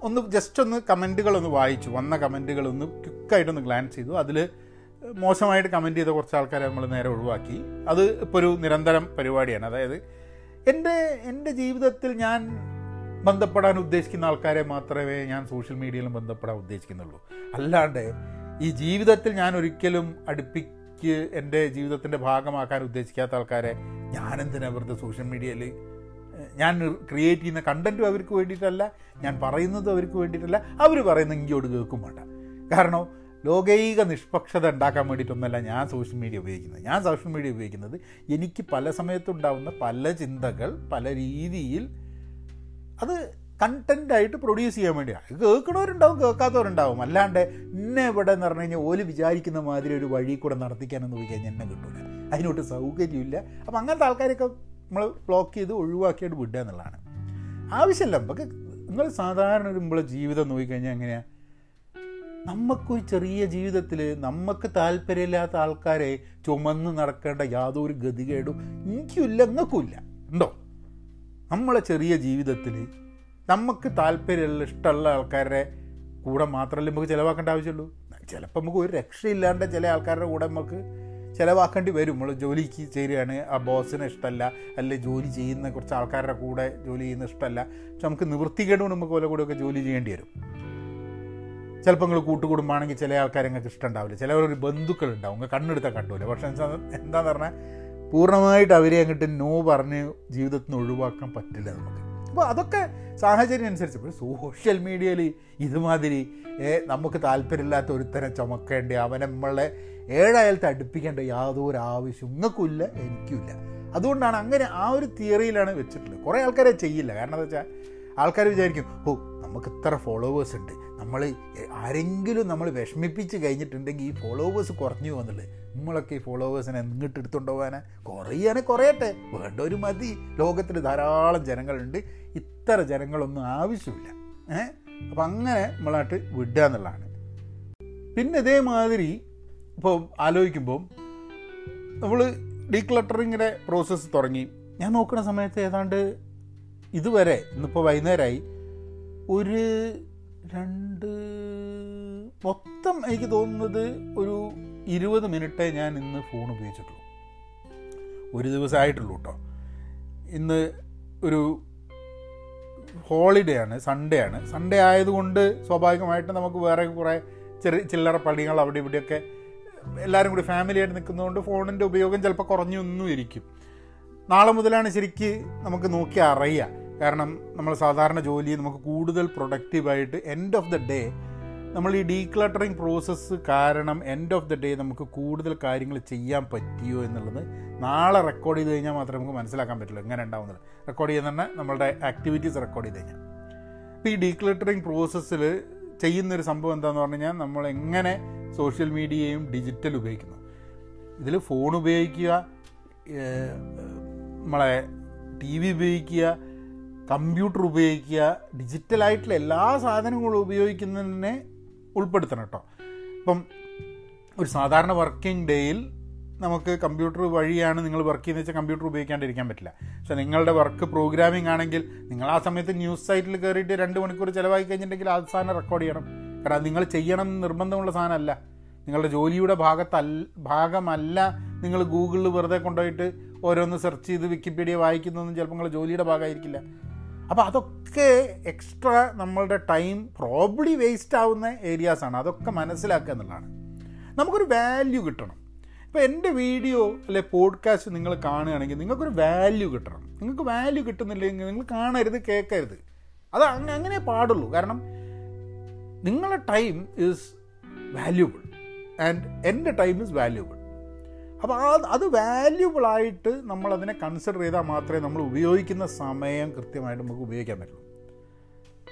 Speaker 1: ഒന്ന് ജസ്റ്റ് ഒന്ന് കമന്റുകളൊന്ന് വായിച്ചു. വന്ന കമന്റുകളൊന്ന് ക്വിക്കായിട്ടൊന്ന് ഗ്ലാൻസ് ചെയ്തു. അതിൽ മോശമായിട്ട് കമന്റ് ചെയ്ത കുറച്ച് ആൾക്കാരെ നമ്മൾ നേരെ ഒഴിവാക്കി. അത് ഇപ്പോൾ ഒരു നിരന്തരം പരിപാടിയാണ്. അതായത് എന്റെ എന്റെ ജീവിതത്തിൽ ഞാൻ ബന്ധപ്പെടാൻ ഉദ്ദേശിക്കുന്ന ആൾക്കാരെ മാത്രമേ ഞാൻ സോഷ്യൽ മീഡിയയിലും ബന്ധപ്പെടാൻ ഉദ്ദേശിക്കുന്നുള്ളൂ. അല്ലാണ്ട് ഈ ജീവിതത്തിൽ ഞാൻ ഒരിക്കലും അടുപ്പിക്ക് എന്റെ ജീവിതത്തിന്റെ ഭാഗമാക്കാൻ ഉദ്ദേശിക്കാത്ത ആൾക്കാരെ ഞാനെന്തിനാ വെറുതെ സോഷ്യൽ മീഡിയയിൽ ഞാൻ ക്രിയേറ്റ് ചെയ്യുന്ന കണ്ടന്റും അവർക്ക് വേണ്ടിയിട്ടല്ല ഞാൻ പറയുന്നതും അവർക്ക് വേണ്ടിയിട്ടല്ല. അവർ പറയുന്ന ഇങ്ങോട്ട് കേൾക്കും വേണ്ട. കാരണം ലോകൈക നിഷ്പക്ഷത ഉണ്ടാക്കാൻ വേണ്ടിയിട്ടൊന്നല്ല ഞാൻ സോഷ്യൽ മീഡിയ ഉപയോഗിക്കുന്നത്. ഞാൻ സോഷ്യൽ മീഡിയ ഉപയോഗിക്കുന്നത് എനിക്ക് പല സമയത്തുണ്ടാവുന്ന പല ചിന്തകൾ പല രീതിയിൽ അത് കണ്ടന്റായിട്ട് പ്രൊഡ്യൂസ് ചെയ്യാൻ വേണ്ടിയാണ് കേൾക്കണവരുണ്ടാവും കേൾക്കാത്തവരുണ്ടാവും. അല്ലാണ്ട് എന്നെ ഇവിടെ എന്ന് പറഞ്ഞു കഴിഞ്ഞാൽ ഓൽ വിചാരിക്കുന്ന മാതിരി ഒരു വഴി കൂടെ നടത്തിക്കാനൊന്നും കഴിഞ്ഞാൽ എന്നെ കിട്ടില്ല അതിനോട്ട് സൗകര്യമില്ല. അപ്പം അങ്ങനത്തെ ആൾക്കാരൊക്കെ നമ്മൾ ബ്ലോക്ക് ചെയ്ത് ഒഴിവാക്കിയിട്ട് വിടുക എന്നുള്ളതാണ്. ആവശ്യമില്ല നമുക്ക് നിങ്ങൾ സാധാരണ നമ്മളെ ജീവിതം നോക്കിക്കഴിഞ്ഞാൽ എങ്ങനെയാണ് നമുക്കൊരു ചെറിയ ജീവിതത്തിൽ നമുക്ക് താല്പര്യമില്ലാത്ത ആൾക്കാരെ ചുമന്ന് നടക്കേണ്ട യാതൊരു ഗതികേടും എനിക്കുമില്ല നിങ്ങൾക്കുമില്ല. ഉണ്ടോ? നമ്മളെ ചെറിയ ജീവിതത്തിൽ നമുക്ക് താല്പര്യമുള്ള ഇഷ്ടമുള്ള ആൾക്കാരുടെ കൂടെ മാത്രമല്ലേ നമുക്ക് ചിലവാക്കേണ്ട ആവശ്യമുള്ളൂ. ചിലപ്പോൾ നമുക്ക് ഒരു രക്ഷയില്ലാണ്ട് ചില ആൾക്കാരുടെ കൂടെ നമുക്ക് ചിലവാക്കേണ്ടി വരും. നമ്മൾ ജോലിക്ക് ചേരുകയാണ്. ആ ബോസിന് ഇഷ്ടമല്ല അല്ലെ ജോലി ചെയ്യുന്ന കുറച്ച് ആൾക്കാരുടെ കൂടെ ജോലി ചെയ്യുന്ന ഇഷ്ടമല്ല പക്ഷെ നമുക്ക് നിവൃത്തികേട് നമുക്ക് ഓല കൂടെയൊക്കെ ജോലി ചെയ്യേണ്ടി വരും. ചിലപ്പോൾ നിങ്ങൾ കൂട്ടുകുടുംബമാണെങ്കിൽ ചില ആൾക്കാരെ നിങ്ങൾക്ക് ഇഷ്ടമുണ്ടാവില്ല ചിലവരൊരു ബന്ധുക്കളുണ്ടാവും നിങ്ങൾ കണ്ണെടുത്താൽ കണ്ടൂല. പക്ഷെ എന്താന്ന് പറഞ്ഞാൽ പൂർണമായിട്ട് അവരെ അങ്ങോട്ട് നോ പറഞ്ഞ് ജീവിതത്തിൽ നിന്ന് ഒഴിവാക്കാൻ പറ്റില്ല നമുക്ക്. അപ്പോൾ അതൊക്കെ സാഹചര്യം അനുസരിച്ച്. ഇപ്പോൾ സോഷ്യൽ മീഡിയയിൽ ഇതുമാതിരി നമുക്ക് താല്പര്യമില്ലാത്ത ഒരുത്തനെ ചുമക്കേണ്ടി അവനെ നമ്മളെ ഏഴായാലത്തെ അടുപ്പിക്കേണ്ട യാതൊരു ആവശ്യം നിങ്ങൾക്കുമില്ല എനിക്കുമില്ല. അതുകൊണ്ടാണ് അങ്ങനെ ആ ഒരു തിയറിയിലാണ് വെച്ചിട്ടുള്ളത്. കുറേ ആൾക്കാരെ ചെയ്യില്ല. കാരണം എന്താ വെച്ചാൽ ആൾക്കാർ വിചാരിക്കും ഓ നമുക്ക് ഇത്ര ഫോളോവേഴ്സ് ഉണ്ട്. നമ്മൾ ആരെങ്കിലും നമ്മൾ വിഷമിപ്പിച്ച് കഴിഞ്ഞിട്ടുണ്ടെങ്കിൽ ഈ ഫോളോവേഴ്സ് കുറഞ്ഞു പോകുന്നുള്ളത് നമ്മളൊക്കെ ഈ ഫോളോവേഴ്സിനെ എങ്ങിട്ട് എടുത്തുകൊണ്ട് പോകാനെ കുറയാനെ കുറയട്ടെ. വേണ്ട ഒരു മതി. ലോകത്തിൽ ധാരാളം ജനങ്ങളുണ്ട്. ഇത്ര ജനങ്ങളൊന്നും ആവശ്യമില്ല. ഏഹ് അപ്പം അങ്ങനെ നമ്മളായിട്ട് വിടുക എന്നുള്ളതാണ്. പിന്നെ ഇതേമാതിരി ഇപ്പോൾ ആലോചിക്കുമ്പോൾ നമ്മൾ ഡീക്ലട്ടറിങ്ങിന്റെ പ്രോസസ്സ് തുടങ്ങി. ഞാൻ നോക്കുന്ന സമയത്ത് ഏതാണ്ട് ഇതുവരെ ഇന്നിപ്പോൾ വൈകുന്നേരമായി ഒരു രണ്ട് മൊത്തം എനിക്ക് തോന്നുന്നത് ഒരു ഇരുപത് മിനിറ്റേ ഞാൻ ഇന്ന് ഫോൺ ഉപയോഗിച്ചിട്ടുള്ളൂ. ഒരു ദിവസമായിട്ടുള്ളൂ കേട്ടോ ഇന്ന് ഒരു ഹോളിഡേ ആണ് സൺഡേ ആണ്. സൺഡേ ആയതുകൊണ്ട് സ്വാഭാവികമായിട്ട് നമുക്ക് വേറെ കുറേ ചെറിയ ചില്ലറ പണികൾ അവിടെ ഇവിടെയൊക്കെ എല്ലാവരും കൂടി ഫാമിലിയായിട്ട് നിൽക്കുന്നതുകൊണ്ട് ഫോണിന്റെ ഉപയോഗം ചിലപ്പോൾ കുറഞ്ഞൊന്നും ഇരിക്കും നാളെ മുതലാണ് ശരിക്ക് നമുക്ക് നോക്കി അറിയുക. കാരണം നമ്മൾ സാധാരണ ജോലി നമുക്ക് കൂടുതൽ പ്രൊഡക്റ്റീവായിട്ട് എൻഡ് ഓഫ് ദ ഡേ നമ്മൾ ഈ ഡീക്ലട്ടറിങ് പ്രോസസ്സ് കാരണം എൻഡ് ഓഫ് ദ ഡേ നമുക്ക് കൂടുതൽ കാര്യങ്ങൾ ചെയ്യാൻ പറ്റിയോ എന്നുള്ളത് നാളെ റെക്കോർഡ് ചെയ്ത് കഴിഞ്ഞാൽ മാത്രമേ നമുക്ക് മനസ്സിലാക്കാൻ പറ്റുള്ളൂ എങ്ങനെ ഉണ്ടാവുന്നത്. റെക്കോർഡ് ചെയ്യുന്ന തന്നെ നമ്മളുടെ ആക്ടിവിറ്റീസ് റെക്കോർഡ് ചെയ്ത് കഴിഞ്ഞാൽ. അപ്പോൾ ഈ ഡീക്ലട്ടറിങ് പ്രോസസ്സിൽ ചെയ്യുന്നൊരു സംഭവം എന്താണെന്ന് പറഞ്ഞു കഴിഞ്ഞാൽ നമ്മൾ എങ്ങനെ സോഷ്യൽ മീഡിയയും ഡിജിറ്റൽ ഉപയോഗിക്കുന്നു. ഇതിൽ ഫോൺ ഉപയോഗിക്കുക നമ്മളെ ടി വി ഉപയോഗിക്കുക കമ്പ്യൂട്ടർ ഉപയോഗിക്കുക ഡിജിറ്റലായിട്ടുള്ള എല്ലാ സാധനങ്ങളും ഉപയോഗിക്കുന്നതിനെ ഉൾപ്പെടുത്തണം കേട്ടോ. ഇപ്പം ഒരു സാധാരണ വർക്കിംഗ് ഡേയിൽ നമുക്ക് കമ്പ്യൂട്ടർ വഴിയാണ് നിങ്ങൾ വർക്ക് ചെയ്യുന്നത് വെച്ചാൽ കമ്പ്യൂട്ടർ ഉപയോഗിക്കാണ്ടിരിക്കാൻ പറ്റില്ല. പക്ഷേ നിങ്ങളുടെ വർക്ക് പ്രോഗ്രാമിംഗ് ആണെങ്കിൽ നിങ്ങൾ ആ സമയത്ത് ന്യൂസ് സൈറ്റിൽ കയറിയിട്ട് രണ്ട് മണിക്കൂർ ചിലവാക്കി കഴിഞ്ഞിട്ടുണ്ടെങ്കിൽ അവസാനം റെക്കോർഡ് ചെയ്യണം. കാരണം നിങ്ങൾ ചെയ്യണം നിർബന്ധമുള്ള സാധനമല്ല. നിങ്ങളുടെ ജോലിയുടെ ഭാഗത്തല്ല ഭാഗമല്ല നിങ്ങൾ ഗൂഗിളിൽ വെറുതെ കൊണ്ടുപോയിട്ട് ഓരോന്ന് സെർച്ച് ചെയ്ത് വിക്കിപീഡിയ വായിക്കുന്നതൊന്നും ചിലപ്പോൾ നിങ്ങളുടെ ജോലിയുടെ ഭാഗമായിരിക്കില്ല. അപ്പോൾ അതൊക്കെ എക്സ്ട്രാ നമ്മളുടെ ടൈം പ്രോബ്ലി വേസ്റ്റ് ആവുന്ന ഏരിയാസാണ് അതൊക്കെ മനസ്സിലാക്കുക എന്നുള്ളതാണ്. നമുക്കൊരു വാല്യൂ കിട്ടണം. ഇപ്പോൾ എന്റെ വീഡിയോ അല്ലെ പോഡ്കാസ്റ്റ് നിങ്ങൾ കാണുകയാണെങ്കിൽ നിങ്ങൾക്കൊരു വാല്യൂ കിട്ടണം. നിങ്ങൾക്ക് വാല്യൂ കിട്ടുന്നില്ലെങ്കിൽ നിങ്ങൾ കാണരുത് കേൾക്കരുത്. അത് അങ്ങനെ അങ്ങനെ പാടുള്ളൂ. കാരണം നിങ്ങളുടെ ടൈം ഈസ് വാല്യൂബിൾ ആൻഡ് എന്റെ ടൈം ഈസ് വാല്യൂബിൾ അപ്പോൾ ആ അത് നമ്മൾ അതിനെ കൺസിഡർ ചെയ്താൽ മാത്രമേ നമ്മൾ ഉപയോഗിക്കുന്ന സമയം കൃത്യമായിട്ട് നമുക്ക് ഉപയോഗിക്കാൻ പറ്റുള്ളൂ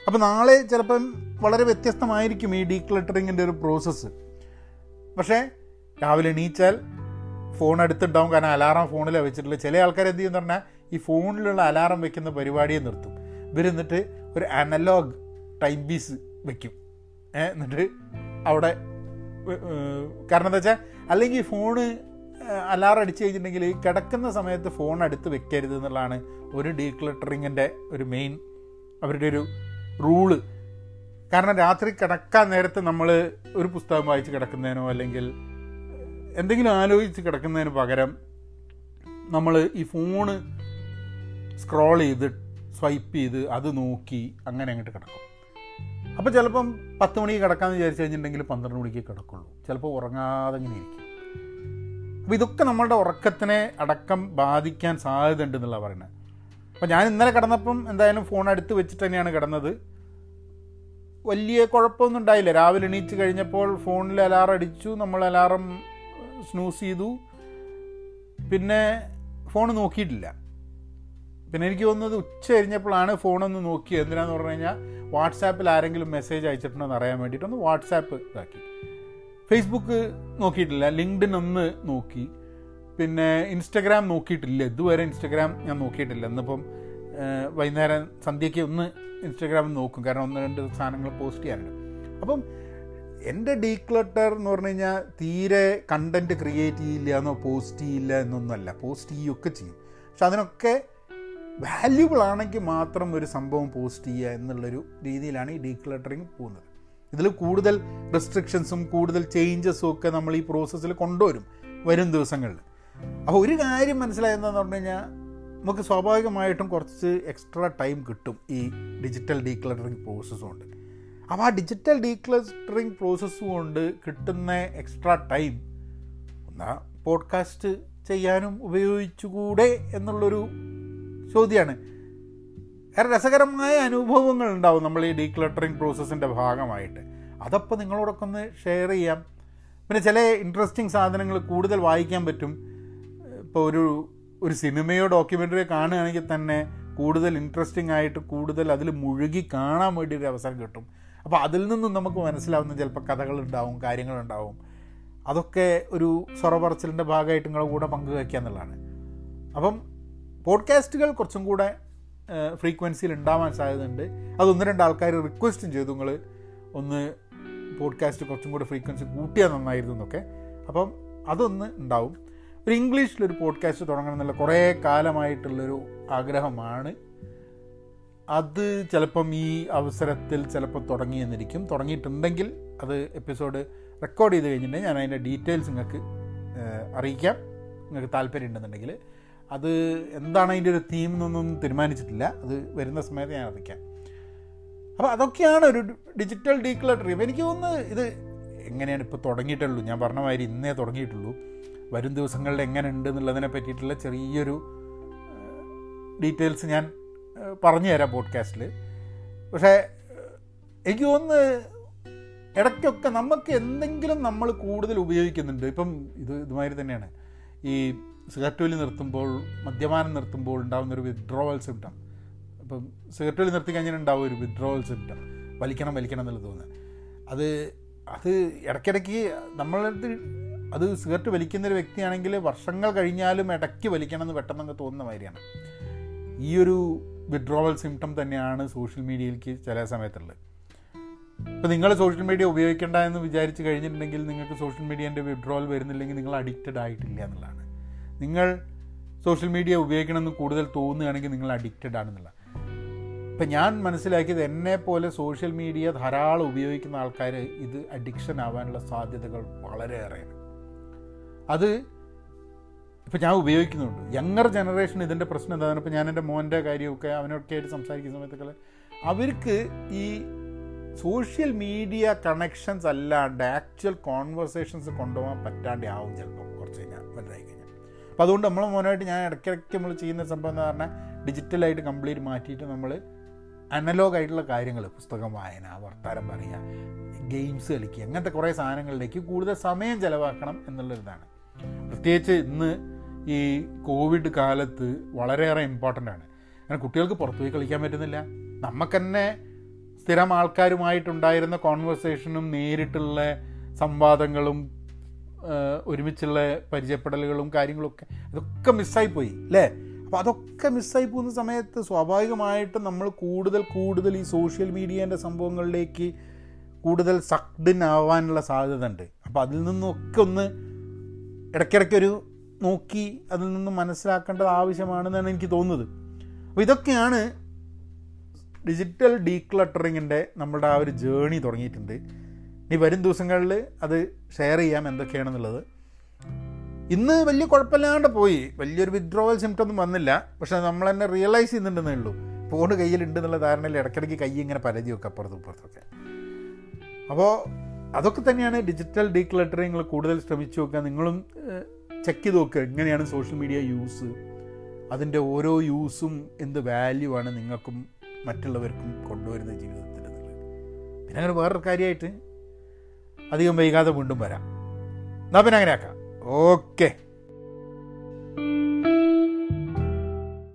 Speaker 1: അപ്പോൾ നാളെ ചിലപ്പം വളരെ വ്യത്യസ്തമായിരിക്കും ഈ ഡീക്ലറ്ററിങ്ങിന്റെ ഒരു പ്രോസസ്സ് പക്ഷേ രാവിലെ എണീച്ചാൽ ഫോൺ എടുത്തിട്ടുണ്ടാവും കാരണം അലാറം ഫോണിലാണ് വെച്ചിട്ടുള്ളത് ചില ആൾക്കാർ എന്ത് ചെയ്യുന്ന പറഞ്ഞാൽ ഈ ഫോണിലുള്ള അലാറം വെക്കുന്ന പരിപാടിയെ നിർത്തും. ഇവരെന്നിട്ട് ഒരു അനലോഗ് ടൈം പീസ് വെക്കും. എന്നിട്ട് അവിടെ കാരണം എന്താ വെച്ചാൽ അല്ലെങ്കിൽ ഫോണ് അലാറം അടിച്ചു കഴിഞ്ഞിട്ടുണ്ടെങ്കിൽ കിടക്കുന്ന സമയത്ത് ഫോൺ അടുത്ത് വെക്കരുത് എന്നുള്ളതാണ് ഒരു ഡീക്ലട്ടറിങ്ങിന്റെ ഒരു മെയിൻ അവരുടെ ഒരു റൂൾ കാരണം രാത്രി കിടക്കാൻ നേരത്ത് നമ്മൾ ഒരു പുസ്തകം വായിച്ച് കിടക്കുന്നതിനോ അല്ലെങ്കിൽ എന്തെങ്കിലും ആലോചിച്ച് കിടക്കുന്നതിന് പകരം നമ്മൾ ഈ ഫോണ് സ്ക്രോൾ ചെയ്ത് സ്വൈപ്പ് ചെയ്ത് അത് നോക്കി അങ്ങനെ അങ്ങോട്ട് കിടക്കും. അപ്പോൾ ചിലപ്പം പത്ത് മണിക്ക് കിടക്കാമെന്ന് വിചാരിച്ചു കഴിഞ്ഞിട്ടുണ്ടെങ്കിൽ പന്ത്രണ്ട് മണിക്ക് കിടക്കുള്ളൂ. ചിലപ്പോൾ ഉറങ്ങാതെ ഇങ്ങനെ ഇരിക്കും. അപ്പോൾ ഇതൊക്കെ നമ്മളുടെ ഉറക്കത്തിനെ അടക്കം ബാധിക്കാൻ സാധ്യത ഉണ്ടെന്നുള്ള പറയുന്നത് അപ്പോൾ ഞാൻ ഇന്നലെ കിടന്നപ്പം എന്തായാലും ഫോൺ അടുത്ത് വെച്ചിട്ട് തന്നെയാണ് കിടന്നത്. വലിയ കുഴപ്പമൊന്നും ഉണ്ടായില്ല. രാവിലെ എണീറ്റ് കഴിഞ്ഞപ്പോൾ ഫോണിൽ അലാറം അടിച്ചു. നമ്മൾ അലാറം സ്നൂസ് ചെയ്തു. പിന്നെ ഫോൺ നോക്കിയിട്ടില്ല. പിന്നെ എനിക്ക് തോന്നുന്നത് ഉച്ച കഴിഞ്ഞപ്പോഴാണ് ഫോണൊന്ന് നോക്കി എന്തിനാന്ന് പറഞ്ഞു കഴിഞ്ഞാൽ വാട്സാപ്പിൽ ആരെങ്കിലും മെസ്സേജ് അയച്ചിട്ടുണ്ടോ എന്ന് അറിയാൻ വേണ്ടിയിട്ടൊന്ന് വാട്സാപ്പ് ഇതാക്കി. ഫേസ്ബുക്ക് നോക്കിയിട്ടില്ല ലിങ്ക്ഡിൻ ഒന്ന് നോക്കി. പിന്നെ ഇൻസ്റ്റഗ്രാം നോക്കിയിട്ടില്ല. ഇതുവരെ ഇൻസ്റ്റഗ്രാം ഞാൻ നോക്കിയിട്ടില്ല. ഇന്നിപ്പം വൈകുന്നേരം സന്ധ്യയ്ക്ക് ഒന്ന് ഇൻസ്റ്റഗ്രാം നോക്കും. കാരണം ഒന്ന് രണ്ട് സാധനങ്ങൾ പോസ്റ്റ് ചെയ്യാനുണ്ട്. അപ്പം എന്റെ ഡീക്ലട്ടർ എന്ന് പറഞ്ഞു കഴിഞ്ഞാൽ തീരെ കണ്ടന്റ് ക്രിയേറ്റ് ചെയ്യില്ല എന്നോ പോസ്റ്റ് ചെയ്യില്ല എന്നൊന്നുമല്ല. പോസ്റ്റ് ചെയ്യുകയൊക്കെ ചെയ്യും. പക്ഷെ അതിനൊക്കെ വാല്യൂബിൾ ആണെങ്കിൽ മാത്രം ഒരു സംഭവം പോസ്റ്റ് ചെയ്യുക എന്നുള്ളൊരു രീതിയിലാണ് ഈ ഡീക്ലട്ടറിങ് പോകുന്നത്. ഇതിൽ കൂടുതൽ റെസ്ട്രിക്ഷൻസും കൂടുതൽ ചേഞ്ചസും ഒക്കെ നമ്മൾ ഈ പ്രോസസ്സിൽ കൊണ്ടുവരും വരും ദിവസങ്ങളിൽ. അപ്പോൾ ഒരു കാര്യം മനസ്സിലായതെന്ന് പറഞ്ഞു കഴിഞ്ഞാൽ നമുക്ക് സ്വാഭാവികമായിട്ടും കുറച്ച് എക്സ്ട്രാ ടൈം കിട്ടും ഈ ഡിജിറ്റൽ ഡീക്ലട്ടറിങ് പ്രോസസ്സും കൊണ്ട്. അപ്പോൾ ആ ഡിജിറ്റൽ ഡീക്ലസ്റ്ററിങ് പ്രോസസ്സ് കൊണ്ട് കിട്ടുന്ന എക്സ്ട്രാ ടൈം ഒന്നാ പോഡ്കാസ്റ്റ് ചെയ്യാനും ഉപയോഗിച്ചുകൂടെ എന്നുള്ളൊരു ചോദ്യമാണ് ഏറെ രസകരമായ അനുഭവങ്ങൾ ഉണ്ടാവും നമ്മൾ ഈ ഡീക്ലട്ടറിങ് പ്രോസസ്സിന്റെ ഭാഗമായിട്ട്. അതപ്പോൾ നിങ്ങളോടൊക്കെ ഒന്ന് ഷെയർ ചെയ്യാം. പിന്നെ ചില ഇൻട്രസ്റ്റിംഗ് സാധനങ്ങൾ കൂടുതൽ വായിക്കാൻ പറ്റും. ഇപ്പോൾ ഒരു ഒരു സിനിമയോ ഡോക്യുമെന്ററിയോ കാണുകയാണെങ്കിൽ തന്നെ കൂടുതൽ ഇൻട്രസ്റ്റിംഗ് ആയിട്ട് കൂടുതൽ അതിൽ മുഴുകി കാണാൻ വേണ്ടി ഒരു അവസരം കിട്ടും. അപ്പോൾ അതിൽ നിന്നും നമുക്ക് മനസ്സിലാവുന്ന ചിലപ്പോൾ കഥകളുണ്ടാവും കാര്യങ്ങളുണ്ടാവും. അതൊക്കെ ഒരു സ്വറപറച്ചിലിന്റെ ഭാഗമായിട്ട് നിങ്ങളുടെ കൂടെ പങ്കുവയ്ക്കുക എന്നുള്ളതാണ്. അപ്പം പോഡ്കാസ്റ്റുകൾ കുറച്ചും കൂടെ ഫ്രീക്വൻസിയിൽ ഉണ്ടാവാൻ സാധ്യതയുണ്ട്. അത് ഒന്ന് രണ്ട് ആൾക്കാർ റിക്വസ്റ്റും ചെയ്തു. നിങ്ങൾ ഒന്ന് പോഡ്കാസ്റ്റ് കുറച്ചും കൂടെ ഫ്രീക്വൻസി കൂട്ടിയാൽ നന്നായിരുന്നു എന്നൊക്കെ. അപ്പം അതൊന്ന് ഉണ്ടാവും. ഒരു ഇംഗ്ലീഷിലൊരു പോഡ്കാസ്റ്റ് തുടങ്ങണം എന്നുള്ള കുറേ കാലമായിട്ടുള്ളൊരു ആഗ്രഹമാണ്. അത് ചിലപ്പം ഈ അവസരത്തിൽ ചിലപ്പോൾ തുടങ്ങിയെന്നിരിക്കും. തുടങ്ങിയിട്ടുണ്ടെങ്കിൽ അത് എപ്പിസോഡ് റെക്കോർഡ് ചെയ്ത് കഴിഞ്ഞിട്ടുണ്ടെങ്കിൽ ഞാൻ അതിന്റെ ഡീറ്റെയിൽസ് നിങ്ങൾക്ക് അറിയിക്കാം. നിങ്ങൾക്ക് താല്പര്യം ഉണ്ടെന്നുണ്ടെങ്കിൽ അത് എന്താണ് അതിന്റെ ഒരു തീം എന്നൊന്നും തീരുമാനിച്ചിട്ടില്ല. അത് വരുന്ന സമയത്ത് ഞാൻ അറിയിക്കാം. അപ്പോൾ അതൊക്കെയാണ് ഒരു ഡിജിറ്റൽ ഡീക്ലട്ടറി അപ്പോൾ എനിക്ക് തോന്നുന്നത് ഇത് എങ്ങനെയാണ് ഇപ്പോൾ തുടങ്ങിയിട്ടുള്ളൂ? ഞാൻ പറഞ്ഞ മാതിരി ഇന്നേ തുടങ്ങിയിട്ടുള്ളൂ. വരും ദിവസങ്ങളിൽ എങ്ങനെ ഉണ്ട് എന്നുള്ളതിനെ പറ്റിയിട്ടുള്ള ചെറിയൊരു ഡീറ്റെയിൽസ് ഞാൻ പറഞ്ഞു തരാം പോഡ്കാസ്റ്റിൽ പക്ഷേ എനിക്ക് തോന്നുന്നത് ഇടയ്ക്കൊക്കെ നമുക്ക് എന്തെങ്കിലും നമ്മൾ കൂടുതൽ ഉപയോഗിക്കുന്നുണ്ട്. ഇപ്പം ഇത് ഇതുമാതിരി തന്നെയാണ്. ഈ സിഗരറ്റ് വലി നിർത്തുമ്പോൾ മദ്യപാനം നിർത്തുമ്പോൾ ഉണ്ടാകുന്ന ഒരു വിഡ്രോവൽ സിംറ്റം ഇപ്പം സിഗരറ്റ് വലി നിർത്തി കഴിഞ്ഞാൽ ഉണ്ടാവും ഒരു വിഡ്രോവൽ സിംറ്റം വലിക്കണം വലിക്കണം എന്നുള്ളത് തോന്നുന്നത് അത് അത് ഇടയ്ക്കിടയ്ക്ക് നമ്മളത് അത് സിഗരറ്റ് വലിക്കുന്ന ഒരു വ്യക്തിയാണെങ്കിൽ വർഷങ്ങൾ കഴിഞ്ഞാലും ഇടയ്ക്ക് വലിക്കണം എന്ന് പെട്ടെന്നൊക്കെ തോന്നുന്ന മാതിരിയാണ്. ഈ ഒരു വിഡ്രോവൽ സിംറ്റം തന്നെയാണ് സോഷ്യൽ മീഡിയയിലേക്ക് ചില സമയത്തുള്ളത്. ഇപ്പോൾ നിങ്ങൾ സോഷ്യൽ മീഡിയ ഉപയോഗിക്കേണ്ട എന്ന് വിചാരിച്ച് കഴിഞ്ഞിട്ടുണ്ടെങ്കിൽ നിങ്ങൾക്ക് സോഷ്യൽ മീഡിയേന്റെ വിഡ്രോവൽ വരുന്നില്ലെങ്കിൽ നിങ്ങൾ അഡിക്റ്റഡ് ആയിട്ടില്ല എന്നുള്ളതാണ്. നിങ്ങൾ സോഷ്യൽ മീഡിയ ഉപയോഗിക്കണമെന്ന് കൂടുതൽ തോന്നുകയാണെങ്കിൽ നിങ്ങൾ അഡിക്റ്റഡ് ആണെന്നുള്ള. ഇപ്പം ഞാൻ മനസ്സിലാക്കിയത് എന്നെ പോലെ സോഷ്യൽ മീഡിയ ധാരാളം ഉപയോഗിക്കുന്ന ആൾക്കാർ ഇത് അഡിക്ഷൻ ആവാനുള്ള സാധ്യതകൾ വളരെയേറെയാണ്. അത് ഇപ്പം ഞാൻ ഉപയോഗിക്കുന്നുണ്ട്. യങ്ങർ ജനറേഷൻ ഇതിന്റെ പ്രശ്നം എന്താണ്? ഇപ്പം ഞാൻ എന്റെ മോന്റെ കാര്യമൊക്കെ അവനൊക്കെ ആയിട്ട് സംസാരിക്കുന്ന സമയത്തൊക്കെ അവർക്ക് ഈ സോഷ്യൽ മീഡിയ കണക്ഷൻസ് അല്ലാണ്ട് ആക്ച്വൽ കോൺവെർസേഷൻസ് കൊണ്ടുപോകാൻ പറ്റാണ്ട് ആവും ചിലപ്പോൾ കുറച്ച് കഴിഞ്ഞാൽ. വലുതായി കഴിഞ്ഞാൽ. അപ്പോൾ അതുകൊണ്ട് നമ്മൾ മോനായിട്ട് ഞാൻ ഇടയ്ക്കിടയ്ക്ക് നമ്മൾ ചെയ്യുന്ന സംഭവം എന്ന് പറഞ്ഞാൽ ഡിജിറ്റലായിട്ട് കംപ്ലീറ്റ് മാറ്റിയിട്ട് നമ്മൾ അനലോഗ് ആയിട്ടുള്ള കാര്യങ്ങൾ പുസ്തകം വായന വർത്താനം പറയുക ഗെയിംസ് കളിക്കുക അങ്ങനത്തെ കുറേ സാധനങ്ങളിലേക്ക് കൂടുതൽ സമയം ചിലവാക്കണം എന്നുള്ളൊരിതാണ് പ്രത്യേകിച്ച് ഇന്ന് ഈ കോവിഡ് കാലത്ത് വളരെയേറെ ഇമ്പോർട്ടന്റ് ആണ്. കാരണം കുട്ടികൾക്ക് പുറത്തു പോയി കളിക്കാൻ പറ്റുന്നില്ല. നമുക്ക് തന്നെ സ്ഥിരം ആൾക്കാരുമായിട്ടുണ്ടായിരുന്ന കോൺവെർസേഷനും നേരിട്ടുള്ള സംവാദങ്ങളും ഒരുമിച്ചുള്ള പരിചയപ്പെടലുകളും കാര്യങ്ങളൊക്കെ അതൊക്കെ മിസ്സായിപ്പോയി അല്ലേ? അപ്പോൾ അതൊക്കെ മിസ്സായി പോകുന്ന സമയത്ത് സ്വാഭാവികമായിട്ടും നമ്മൾ കൂടുതൽ കൂടുതൽ ഈ സോഷ്യൽ മീഡിയേന്റെ സംഭവങ്ങളിലേക്ക് കൂടുതൽ സക്ഡിൻ ആവാനുള്ള സാധ്യത ഉണ്ട്. അപ്പോൾ അതിൽ നിന്നൊക്കെ ഒന്ന് ഇടയ്ക്കിടയ്ക്കൊരു നോക്കി അതിൽ നിന്ന് മനസ്സിലാക്കേണ്ടത് ആവശ്യമാണെന്നാണ് എനിക്ക് തോന്നുന്നത്. അപ്പോൾ ഇതൊക്കെയാണ് ഡിജിറ്റൽ ഡീക്ലട്ടറിങ്ങിന്റെ നമ്മുടെ ആ ഒരു ജേണി തുടങ്ങിയിട്ടുണ്ട്. ഇനി വരും ദിവസങ്ങളിൽ അത് ഷെയർ ചെയ്യാം എന്തൊക്കെയാണെന്നുള്ളത്. ഇന്ന് വലിയ കുഴപ്പമില്ലാണ്ട് പോയി. വലിയൊരു വിഡ്രോവൽ സിംറ്റം ഒന്നും വന്നില്ല. പക്ഷെ നമ്മൾ തന്നെ റിയലൈസ് ചെയ്യുന്നുണ്ടെന്നേ ഉള്ളൂ. ഫോൺ കയ്യിലുണ്ട് എന്നുള്ള ധാരണയിൽ ഇടയ്ക്കിടയ്ക്ക് കൈ ഇങ്ങനെ പരതി വെക്കുക അപ്പുറത്തും ഇപ്പുറത്തൊക്കെ. അപ്പോൾ അതൊക്കെ തന്നെയാണ് ഡിജിറ്റൽ ഡീക്ലട്ടറിങ് കൂടുതൽ ശ്രമിച്ചു നോക്കുക. നിങ്ങളും ചെക്ക് ചെയ്ത് നോക്കുക. എങ്ങനെയാണ് സോഷ്യൽ മീഡിയ യൂസ് അതിന്റെ ഓരോ യൂസും എന്ത് വാല്യൂ ആണ് നിങ്ങൾക്കും മറ്റുള്ളവർക്കും കൊണ്ടുവരുന്ന ജീവിതത്തിൽ പിന്നെ അങ്ങനെ വേറൊരു കാര്യമായിട്ട് അധികം വൈകാതെ വീണ്ടും വരാം. എന്നാൽ പിന്നെ അങ്ങനെ ആക്കാം ഓക്കെ.